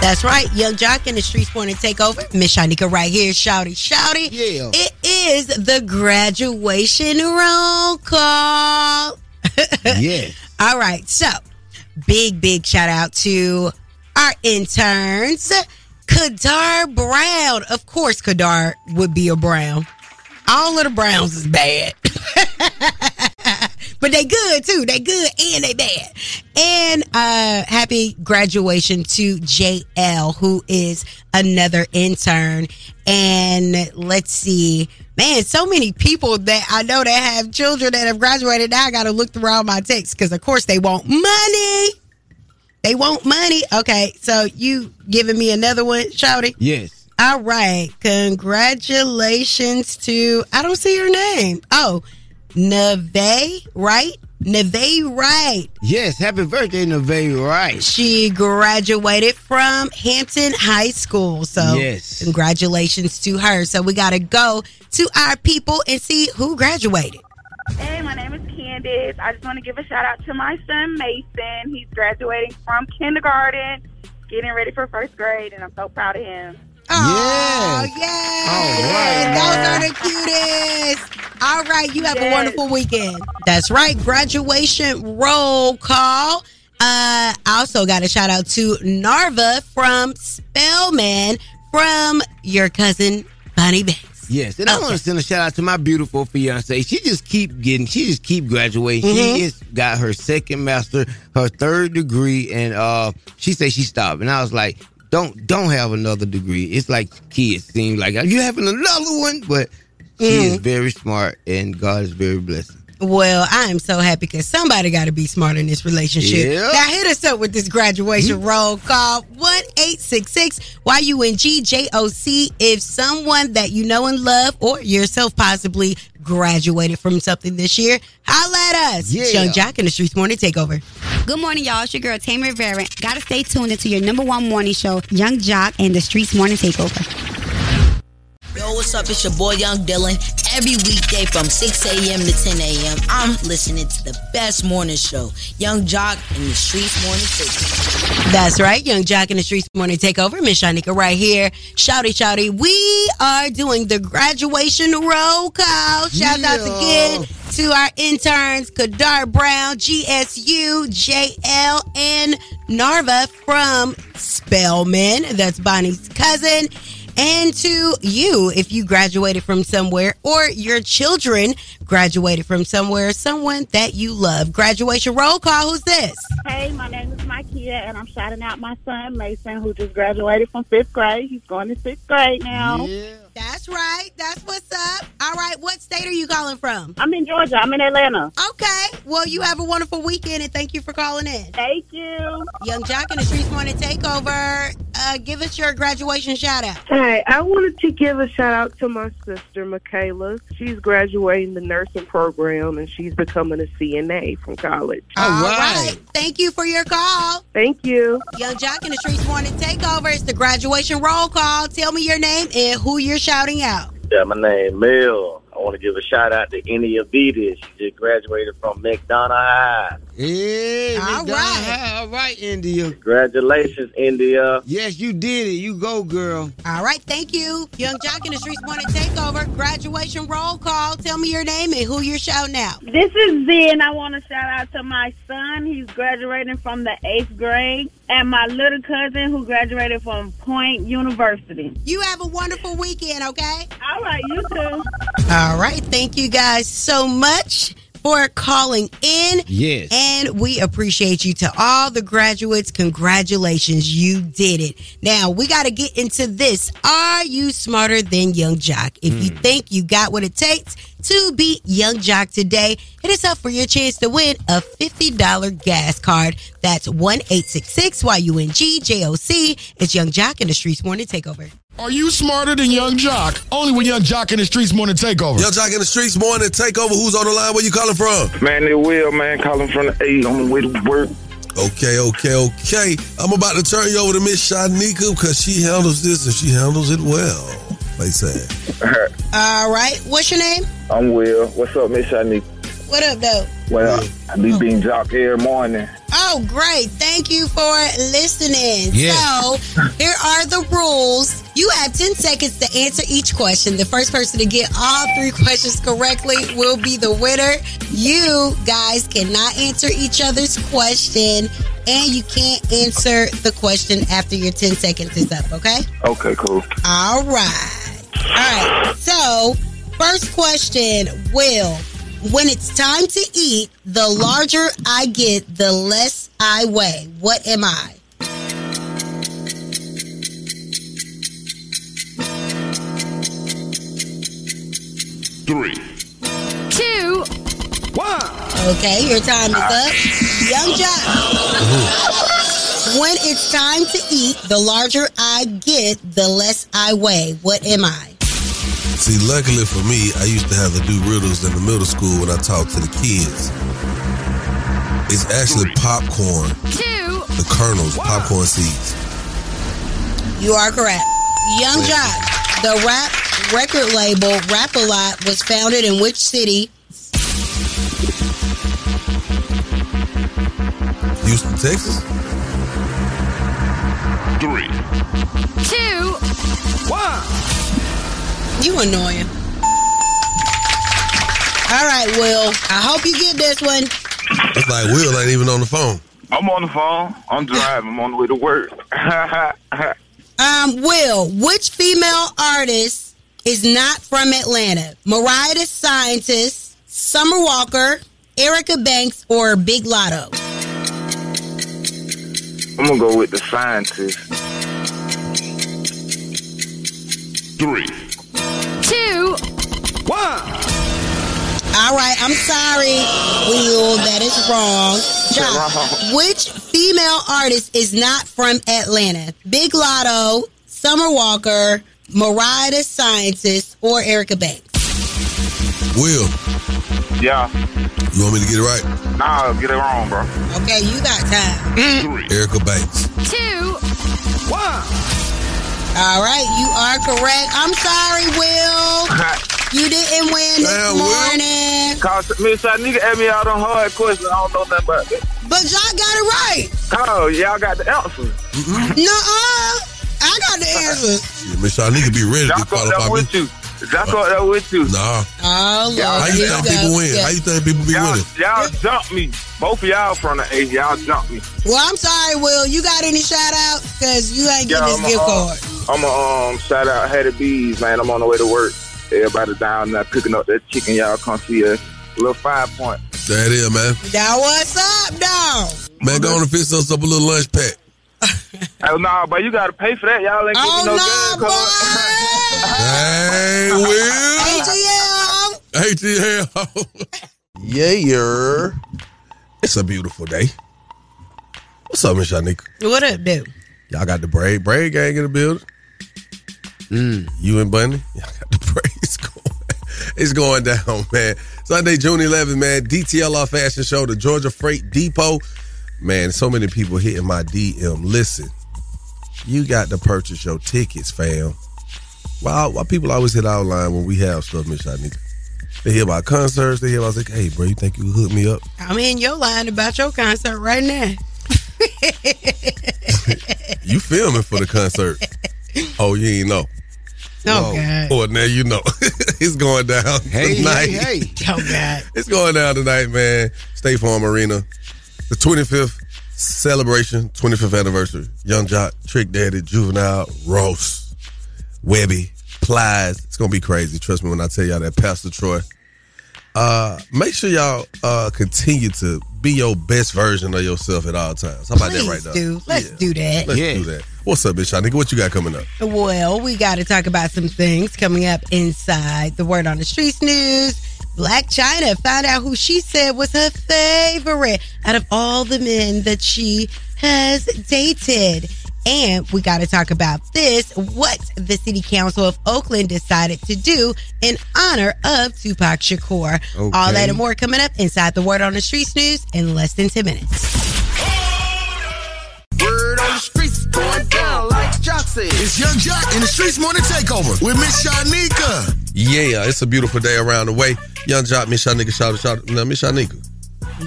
That's right, Yung Joc in the Streets Morning Takeover. Miss Shanika right here, shouty, shouty. Yeah. It is the graduation roll call. [LAUGHS] yeah. All right, so big, big shout out to our interns, Kadar Brown. Of course, Kadar would be a Brown. All of the Browns is bad. [LAUGHS] but they good too. They good and they bad. And uh happy graduation to JL, who is another intern. And let's see. Man, so many people that I know that have children that have graduated. Now I gotta look through all my texts because of course they want money. They want money. Okay, so you giving me another one, Shouty? Yes. All right. Congratulations to I don't see her name. Oh, Neve, right? Neve Wright. Yes. Happy birthday, Neve Right. She graduated from Hampton High School. So Yes. congratulations to her. So we gotta go to our people and see who graduated. Hey, my name is Candace. I just want to give a shout out to my son Mason. He's graduating from kindergarten, getting ready for first grade, and I'm so proud of him. Oh, yeah. Those are the cutest. All right. You have a wonderful weekend. That's right. Graduation roll call. Uh, I also got a shout out to Narva from Spelman from your cousin Bonnie Banks. Yes, and I want to send a shout out to my beautiful fiance. She just keep getting, she just keep graduating. Mhm. She is got her second master, her third degree, and uh, she said she stopped. And I was like, don't don't have another degree. It's like kids seem like you having another one, but she is Mhm. very smart, and God is very blessed. Well, I am so happy because somebody got to be smart in this relationship. Yeah. Now hit us up with this graduation roll call one eight six six Y U N G J O C. If someone that you know and love, or yourself possibly graduated from something this year, holla at us. It's Yung Joc in the Streetz Morning Takeover. Good morning, y'all. It's your girl, Tammy Rivera. Gotta stay tuned into your number one morning show, Yung Joc and the Streetz Morning Takeover. Yo, what's up? It's your boy Young Dylan. Every weekday from 6 a.m. to 10 a.m., I'm listening to the best morning show, Yung Joc and the Streetz Morning Takeover. That's right, Yung Joc in the Streetz Morning Takeover. Miss Shanika right here. Shouty, shouty. We are doing the graduation roll call. Shout outs Yeah. again to our interns, Kadar Brown, GSU, JL, and Narva from Spelman. That's Bonnie's cousin. And to you, if you graduated from somewhere or your children graduated from somewhere, someone that you love. Graduation roll call. Who's this? Hey, my name is Mikeia, and I'm shouting out my son Mason, who just graduated from fifth grade. He's going to sixth grade now. Yeah. That's right. That's what's up. All right. What state are you calling from? I'm in Georgia. I'm in Atlanta. Okay. Well, you have a wonderful weekend and thank you for calling in. Thank you. Yung Joc in the Streetz Morning Takeover. Uh, give us your graduation shout out. Hey, I wanted to give a shout out to my sister, Michaela. She's graduating the nursing program and she's becoming a CNA from college. All right. Thank you for your call. Thank you. Yung Joc in the Streetz Morning Takeover. It's the graduation roll call. Tell me your name and who you're shouting out. Yeah, my name Mel. I want to give a shout out to India Vita. She just graduated from McDonough High. Yeah, All McDonald right. High. All right, India. Congratulations, India. Yes, you did it. You go, girl. All right. Thank you. Yung Joc in the Streetz Morning Takeover. Graduation roll call. Tell me your name and who you're shouting out. This is Zen. I want to shout out to my son. He's graduating from the eighth grade, and my little cousin who graduated from Point University. You have a wonderful weekend, okay? All right, you too. All right. Thank you guys so much for calling in. Yes. And we appreciate you to all the graduates. Congratulations, you did it. Now, we got to get into this. Are you smarter than Yung Joc? If you hmm. think you got what it takes to beat Yung Joc today, hit us up for your chance to win a $50 gas card. That's 1 866 YUNG It's Yung Joc in the Streetz Morning Takeover. Are you smarter than Yung Joc? Only with Yung Joc in the Streetz Morning Takeover. Yung Joc in the Streetz Morning Takeover. Who's on the line? Where you calling from? Man, it will, man. Calling from the A on the way to work. Okay, okay, okay. I'm about to turn you over to Miss Shanika because she handles this and she handles it well. They say. [LAUGHS] All right. What's your name? I'm Will. What's up, Miss Shanique? What up, though? Well, I be oh. being jock every morning. Oh, great. Thank you for listening. Yeah. So, here are the rules. You have 10 seconds to answer each question. The first person to get all three questions correctly will be the winner. You guys cannot answer each other's question, and you can't answer the question after your 10 seconds is up, okay? Okay, cool. All right. All right. So, first question, Will. When it's time to eat, the larger I get, the less I weigh. What am I? Three. Two. One. Okay, your time is up. Yung Joc. When it's time to eat, the larger I get, the less I weigh. What am I? See, luckily for me, I used to have to do riddles in the middle school when I talked to the kids. It's actually popcorn. Two. The kernels, popcorn seeds. You are correct. Yung Joc, the rap record label Rap A Lot was founded in which city? Houston, Texas. Three. Two. One. You annoying. All right, Will. I hope you get this one. It's like Will ain't even on the phone. I'm on the phone. I'm driving. I'm on the way to work. [LAUGHS] Um, Will, which female artist is not from Atlanta? Mariah the Scientist, Summer Walker, Erica Banks, or Big Latto? I'm gonna go with the scientist. Three. Two. One. All right, I'm sorry, Will. That is wrong. John, which female artist is not from Atlanta? Big Latto, Summer Walker, Mariah the Scientist, or Erica Banks? Will, Yeah. you want me to get it right? Nah, get it wrong, bro. Okay, you got time. Erica Banks. Two. One. All right, you are correct. I'm sorry, Will. [LAUGHS] You didn't win this morning. Cause Miss Shanika asked me all them hard questions. I don't know nothing about that. But y'all got it right. Oh, y'all got the answers. Nuh-uh. I got the [LAUGHS] answer. answers. Yeah, Miss Shanika be ready to Y'all got that qualify me. with you. Y'all got that with you. Nah. Oh, Lord. How you think people go. win? Yeah. How you think people be Y'all, winning? y'all jumped me. Both of y'all from the A. Y'all jumped me. Well, I'm sorry, Will. You got any shout outs? Because you ain't getting this gift uh, card. I'm a um shout out Hattie B's, man. I'm on the way to work. Everybody down there picking up that chicken. Y'all come see a little five point. There it is, man. Now, what's up, dog? Man, go on and fix us up a little lunch pack. [LAUGHS] Oh nah, but you gotta pay for that. Y'all ain't Oh, getting no good. Hey, Will. ATL. yeah, yeah. It's a beautiful day. What's up, Miss Shanika? What up, dude? Y'all got the braid braid gang in the building. Mm. You and Bunny, [LAUGHS] y'all got the braids going. It's going down, man. Sunday, June 11th, man. DTLR Fashion Show, the Georgia Freight Depot. Man, so many people hitting my DM. Listen, you got to purchase your tickets, fam. Why, why people always hit our line when we have stuff, Miss Shanika? They hear about concerts. They hear about, like, hey, bro, you think you can hook me up? I'm in your line about your concert right now. [LAUGHS] You filming for the concert. oh, you ain't know. Oh, God. Well, now you know. [LAUGHS] it's going down Hey, tonight. hey, hey. [LAUGHS] Oh, God. It's going down tonight, man. State Farm Arena. The 25th celebration, 25th anniversary. Yung Joc, Trick Daddy, Juvenile, Ross, Webbie, Plies. It's going to be crazy. Trust me when I tell y'all that. Pastor Troy. Uh, make sure y'all uh continue to be your best version of yourself at all times. How about that Please right now? do. Let's do that. Let's do that. What's up, bitch? Nigga, what you got coming up? Well, we got to talk about some things coming up inside the Word on the Streets news. Blac Chyna found out who she said was her favorite out of all the men that she has dated. And we got to talk about this what the City Council of Oakland decided to do in honor of Tupac Shakur. All that and more coming up inside the Word on the Streets news in less than 10 minutes. Said. It's Yung Joc in the Streetz Morning Takeover with Miss Shanika. Yeah, it's a beautiful day around the way. Yung Joc, Miss Shanika, shout out, shout out. Now, Miss Shanika,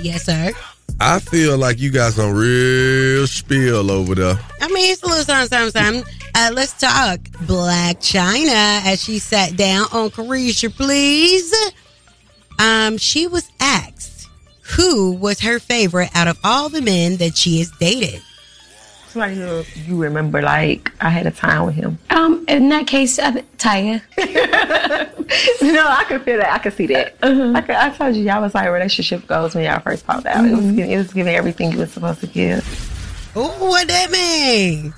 Yes, sir. I feel like you got some real spill over there. I mean, it's a little something, something, something. Uh, let's talk Blac Chyna as she sat down on Caresha, please. Um, she was asked who was her favorite out of all the men that she has dated. Somebody who you remember, like I had a time with him. Um, in that case, uh, Tyga. [LAUGHS] no, I could feel that. I could see that. I, could, I told you, y'all was like relationship goals when y'all first popped out. It was Mhm. giving, it was giving everything you was supposed to give. Ooh, what that mean?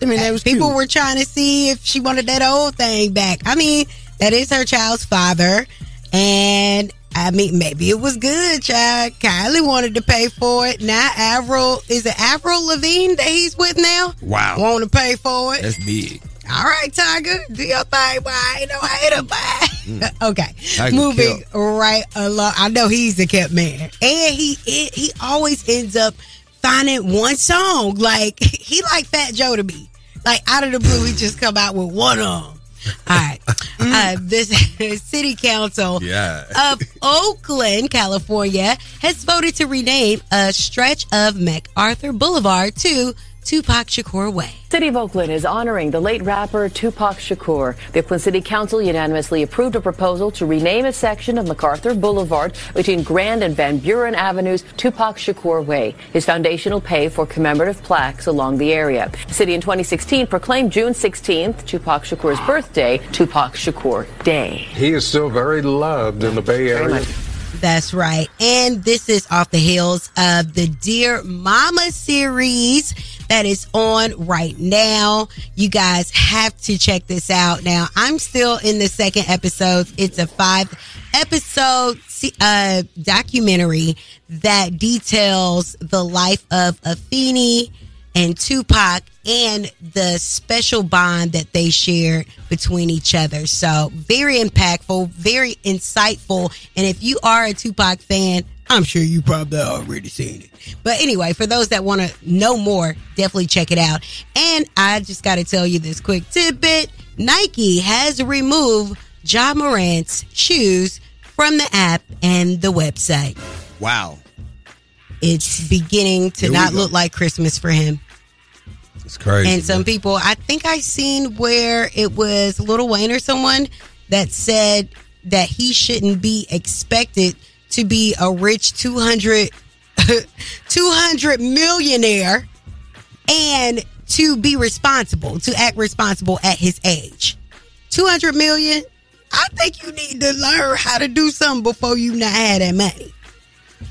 I mean, that was people were trying to see if she wanted that old thing back. I mean, that is her child's father, and I mean, maybe it was good, child. Kylie wanted to pay for it. Now, Avril is it Avril Lavigne that he's with now? Wow. Want to pay for it? That's big. All right, Tyga, do your thing. Boy, I ain't no hater, boy. Mm. [LAUGHS] okay, Tyga moving right along. I know he's the kept man, and he he, always ends up finding one song. Like [LAUGHS] he like Fat Joe to me. Like out of the blue, he just come out with one of 'em. All right, uh, this [LAUGHS] city council Yeah. of Oakland, California, has voted to rename a stretch of MacArthur Boulevard to Tupac Shakur Way. City of Oakland is honoring the late rapper Tupac Shakur. The Oakland City Council unanimously approved a proposal to rename a section of MacArthur Boulevard between Grand and Van Buren Avenues Tupac Shakur Way. His foundation will pay for commemorative plaques along the area. The city in 2016 proclaimed June 16th, Tupac Shakur's birthday, Tupac Shakur Day. He is still very loved in the Bay Area. That's right. And this is off the heels of the Dear Mama series that is on right now. You guys have to check this out. Now, I'm still in the second episode. It's a five episode uh, documentary that details the life of Afeni and Tupac and the special bond that they shared between each other. So, very impactful, very insightful. And if you are a Tupac fan, I'm sure you probably already seen it. But anyway, for those that want to know more, definitely check it out. And I just got to tell you this quick tidbit Nike has removed Ja Morant's shoes from the app and the website. Wow. It's beginning to not go. look like Christmas for him. It's crazy. And some people, I think I seen where it was Lil Wayne or someone that said that he shouldn't be expected to be a rich 200, [LAUGHS] 200 millionaire and to be responsible, to act responsible at his age. 200 million? I think you need to learn how to do something before you not have that money.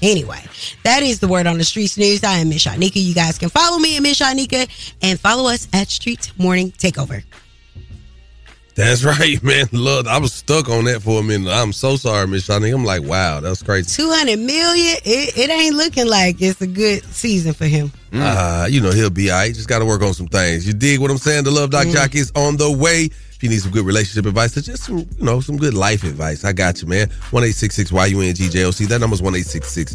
Anyway, that is the word on the streets news. I am Miss Shanika. You guys can follow me at Miss Shanika and follow us at Street Morning Takeover. That's [LAUGHS] right, man. Look, I was stuck on that for a minute. I'm so sorry, Miss Shanika. I'm like, wow, that's crazy. 200 million, it, it ain't looking like it's a good season for him. Uh, you know, he'll be all right. Just got to work on some things. You dig what I'm saying? The Love Doc Jock is on the way. If you need some good relationship advice or just some, you know, some good life advice, I got you, man. 1 YUNGJOC. That number's 1 866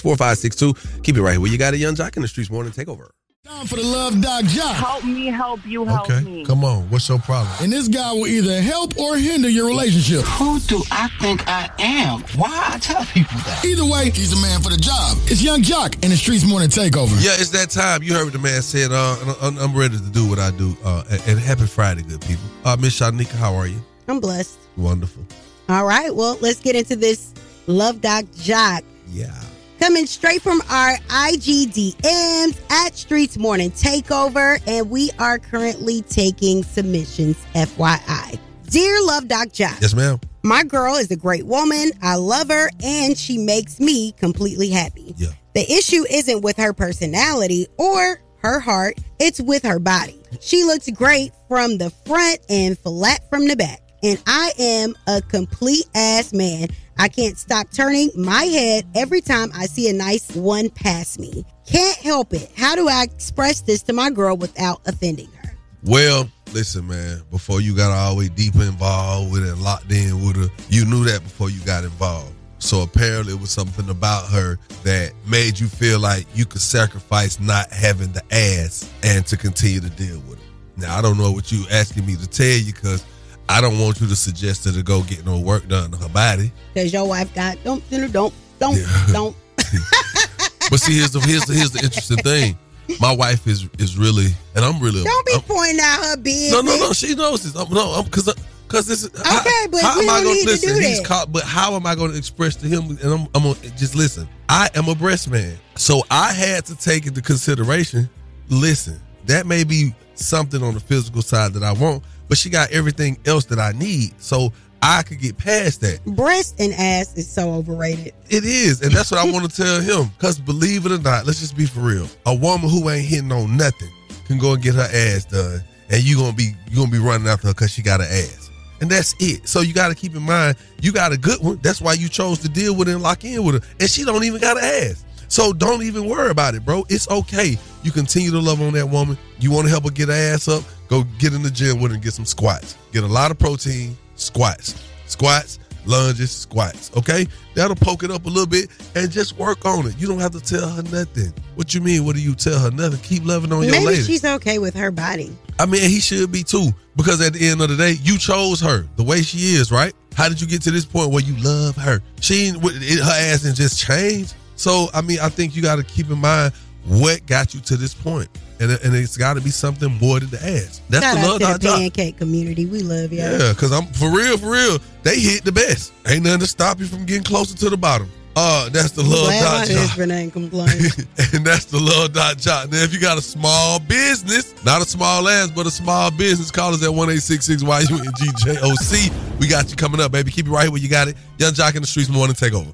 4562. Keep it right here. Where you got a Yung Joc in the streets morning takeover. Time for the Love Doc Jock. Help me, help you, help Okay, me. come on. What's your problem? And this guy will either help or hinder your relationship. Who do I think I am? Why I tell people that? Either way, he's the man for the job. It's Yung Joc in the Streetz Morning Takeover. Yeah, it's that time. You heard what the man said. Uh, I'm- I'm ready to do what I do. Uh, and, and happy Friday, good people. Uh, Miss Shanika, how are you? I'm blessed. Wonderful. All right, well, let's get into this Love Doc Jock. Yeah. Coming straight from our IGDMs at Streets Morning Takeover, and we are currently taking submissions, FYI. Dear Love Doc Jock. Yes, ma'am. My girl is a great woman. I love her and she makes me completely happy. Yeah. The issue isn't with her personality or her heart, it's with her body. She looks great from the front and flat from the back. And I am a complete ass man. I can't stop turning my head every time I see a nice one pass me. Can't help it. How do I express this to my girl without offending her? Well, listen, man. Before you got all the way deep involved with it, locked in with her, you knew that before you got involved. So apparently, it was something about her that made you feel like you could sacrifice not having the ass and to continue to deal with it. Now, I don't know what you asking me to tell you because I don't want you to suggest her to go get no work done to her body. Because your wife got don't don't don't [LAUGHS] don't [LAUGHS] But see, here's the here's the, here's the interesting thing. My wife is is really, and I'm really. don't be I'm- pointing out her business. no, no, no. She knows this. I'm, no, I'm because because this is Okay, but how we am I don't gonna need to do He's that. caught, but how am I going to express to him? And I'm, I'm gonna just listen. I am a breast man, so I had to take into consideration. Listen, that may be something on the physical side that I want, but she got everything else that I need, so I could get past that. Breast and ass is so overrated. It is, and that's what I want to tell him. Because believe it or not, let's just be for real. A woman who ain't hitting on nothing can go and get her ass done, and you gonna be you gonna be running after her because she got an ass, and that's it. So you got to keep in mind you got a good one. That's why you chose to deal with her and lock in with her, and she don't even got an ass. So don't even worry about it, bro. It's okay. You continue to love on that woman. You want to help her get her ass up? Go get in the gym with her and get some squats. Get a lot of protein, squats, squats, lunges, squats. Okay, that'll poke it up a little bit and just work on it. You don't have to tell her nothing. What you mean? What do you tell her? Nothing. Keep loving on your lady. Maybe she's okay with her body. I mean, he should be too, because at the end of the day, you chose her the way she is, right? How did you get to this point where you love her? She it, her ass didn't just change. So, I mean, I think you got to keep in mind what got you to this point, and and it's got to be something more than the ass. That's Shout the out love to dot the pancake community. We love you. Yeah, because I'm for real, for real. They hit the best. Ain't nothing to stop you from getting closer to the bottom. Uh, that's the love dot my job. husband ain't complaining. [LAUGHS] and that's the love dot job. Now, if you got a small business, not a small ass, but a small business, call us at one eight six six Y U N G J O C. We got you coming up, baby. Keep it right here where you got it. Yung Joc in the streets morning take over.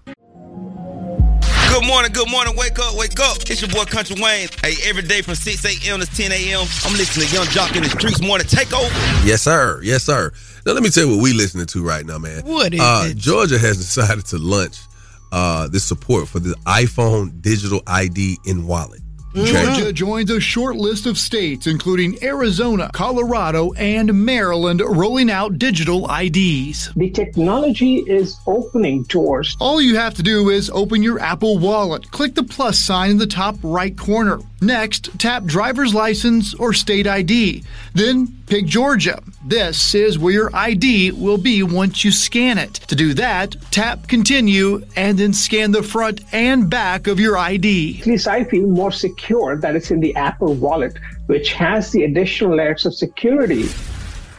Good morning, good morning. Wake up, wake up. It's your boy Country Wayne. Hey, every day from 6 a.m. to 10 a.m. I'm listening to Yung Joc in the Streetz Morning Takeover. Yes, sir. Yes, sir. Now let me tell you what we listening to right now, man. What is uh, it? Georgia has decided to launch uh, this support for the iPhone digital ID in wallet. Georgia mm-hmm. joins a short list of states, including Arizona, Colorado, and Maryland, rolling out digital IDs. The technology is opening doors. All you have to do is open your Apple Wallet, click the plus sign in the top right corner. Next, tap driver's license or state ID. Then pick Georgia. This is where your ID will be once you scan it. To do that, tap continue and then scan the front and back of your ID. At least I feel more secure that it's in the Apple Wallet, which has the additional layers of security.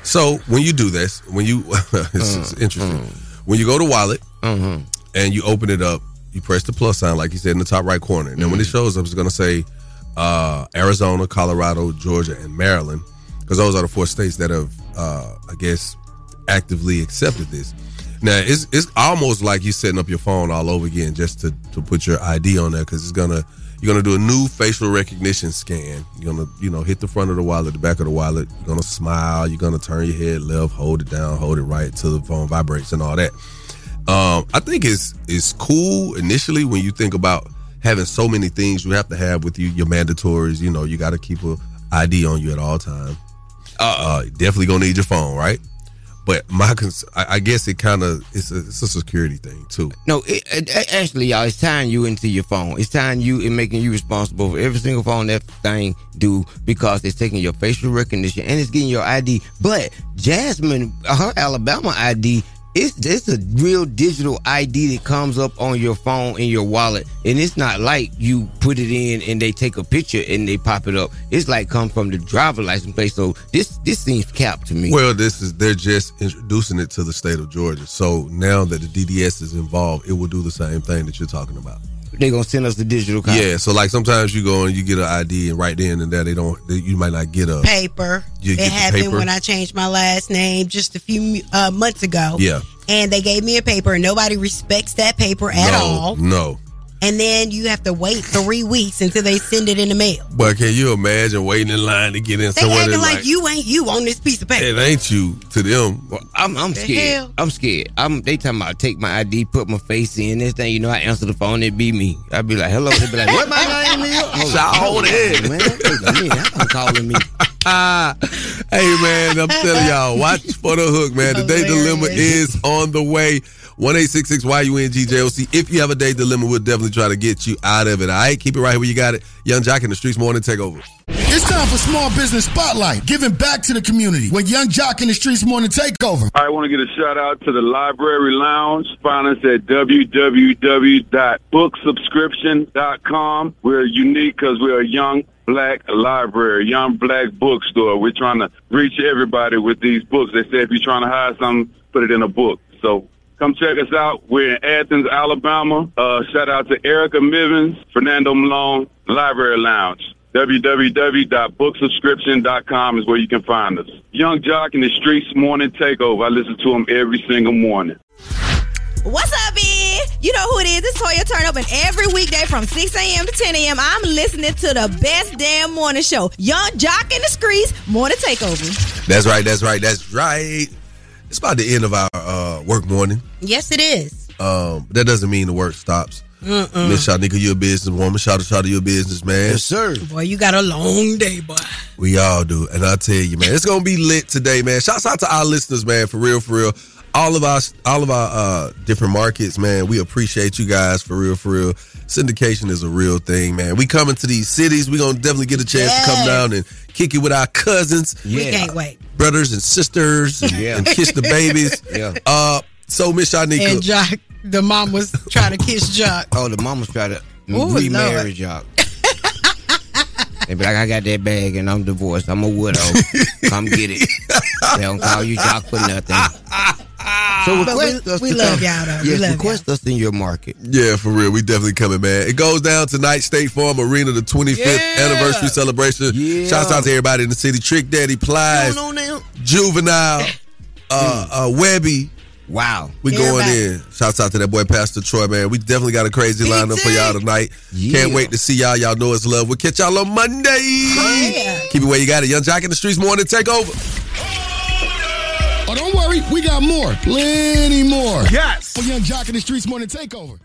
So when you do this, when you [LAUGHS] this is mm-hmm. interesting. Mm-hmm. When you go to wallet mm-hmm. and you open it up, you press the plus sign like you said in the top right corner. Now when it shows up, it's going to say uh, Arizona, Colorado, Georgia, and Maryland because those are the four states that have, uh, I guess, actively accepted this. Now it's it's almost like you're setting up your phone all over again just to to put your ID on there because it's gonna you're gonna do a new facial recognition scan. You're gonna you know hit the front of the wallet, the back of the wallet. You're gonna smile. You're gonna turn your head left, hold it down, hold it right till the phone vibrates and all that. Um, I think it's it's cool initially when you think about having so many things you have to have with you. Your mandatories, you know, you got to keep a ID on you at all times. Uh, definitely gonna need your phone, right? But my, cons- I, I guess it kind of it's a, it's a security thing too. No, it, it, actually, y'all, it's tying you into your phone. It's tying you and making you responsible for every single phone that thing do because it's taking your facial recognition and it's getting your ID. But Jasmine, her Alabama ID, it's it's a real digital ID that comes up on your phone in your wallet, and it's not like you put it in and they take a picture and they pop it up. It's like come from the driver license plate. So this this seems capped to me. Well, this is they're just introducing it to the state of Georgia. So now that the DDS is involved, it will do the same thing that you're talking about. They're gonna send us the digital copy. Yeah, so like sometimes you go and you get an ID and right then and there they don't they, you might not get a Paper. You it get happened paper? when I changed my last name just a few uh, months ago. Yeah. and they gave me a paper, and nobody respects that paper at no, all. No. And then you have to wait three weeks until they send it in the mail. But can you imagine waiting in line to get in They somewhere acting that's like, you ain't you on this piece of paper. It ain't you to them. Well, I'm I'm The scared. hell? I'm scared. I'm they talking about take my ID, put my face in. This thing, you know, I answer the phone, it be me. I'd be like, hello. They'd be like, what my name is? Hold on, Shout hold it. on, man. Wait a. I'm calling me. [LAUGHS] hey man, I'm telling y'all, watch for the hook, man. The day dilemma is on the way. One eight six six Y U N G J O C. If you have a day dilemma, we'll definitely try to get you out of it. All right, keep it right here where you got it. Yung Joc in the streets morning takeover. It's time for Small Business Spotlight, giving back to the community with Yung Joc in the Streetz Morning Takeover. I want to get a shout out to the Library Lounge. Find us at www.booksubscription.com. We're unique because we're a young black library, young black bookstore. We're trying to reach everybody with these books. They say if you're trying to hide something, put it in a book. So come check us out. We're in Athens, Alabama. Uh, shout out to Erica Mivens, Fernando Malone, Library Lounge. www.booksubscription.com is where you can find us. Yung Joc in the Streetz Morning Takeover. I listen to him every single morning. What's up, B? You know who it is. It's Toya Turn Up, and every weekday from 6 a.m. to 10 a.m., I'm listening to the best damn morning show. Yung Joc in the Streetz Morning Takeover. That's right. That's right. That's right. It's about the end of our uh, work morning. Yes, it is. Um, that doesn't mean the work stops. Mm-mm. Miss Shanika, you a businesswoman. Shout out, shout out, you a businessman. Yes, sir. Boy, you got a long day, boy. We all do. And I tell you, man, it's gonna be lit today, man. Shouts out to our listeners, man, for real, for real. All of our all of our uh different markets, man. We appreciate you guys for real, for real. Syndication is a real thing, man. We coming to these cities. We gonna definitely get a chance to come down and kick it with our cousins. We can't wait. Brothers and sisters [LAUGHS] and, Yeah. and kiss the babies. Yeah. Uh so Miss Shanika. And Jock, the mom was trying to kiss Jock. Oh, the mama's trying to Ooh, remarry Lord. Jock. they be like, I got that bag and I'm divorced. I'm a widow. Come get it. They don't call you Jock for nothing. So But request we- us we to love come. y'all, though. We Yes, love request us in your market. Yeah, for real. We definitely coming, man. It goes down tonight, State Farm Arena, the 25th Yeah. anniversary celebration. Yeah. Shouts out to everybody in the city. Trick Daddy, Plies, Come on now. Juvenile, [LAUGHS] uh, uh, Webbie. Wow. We going in. Shouts out to that boy, Pastor Troy, man. We definitely got a crazy lineup for y'all tonight. Yeah. Can't wait to see y'all. Y'all know it's love. We'll catch y'all on Monday. Keep it where you got it. Yung Joc in the streets morning. Take over. We got more, plenty more. Yes. For Yung Joc in the Streetz Morning Takeover.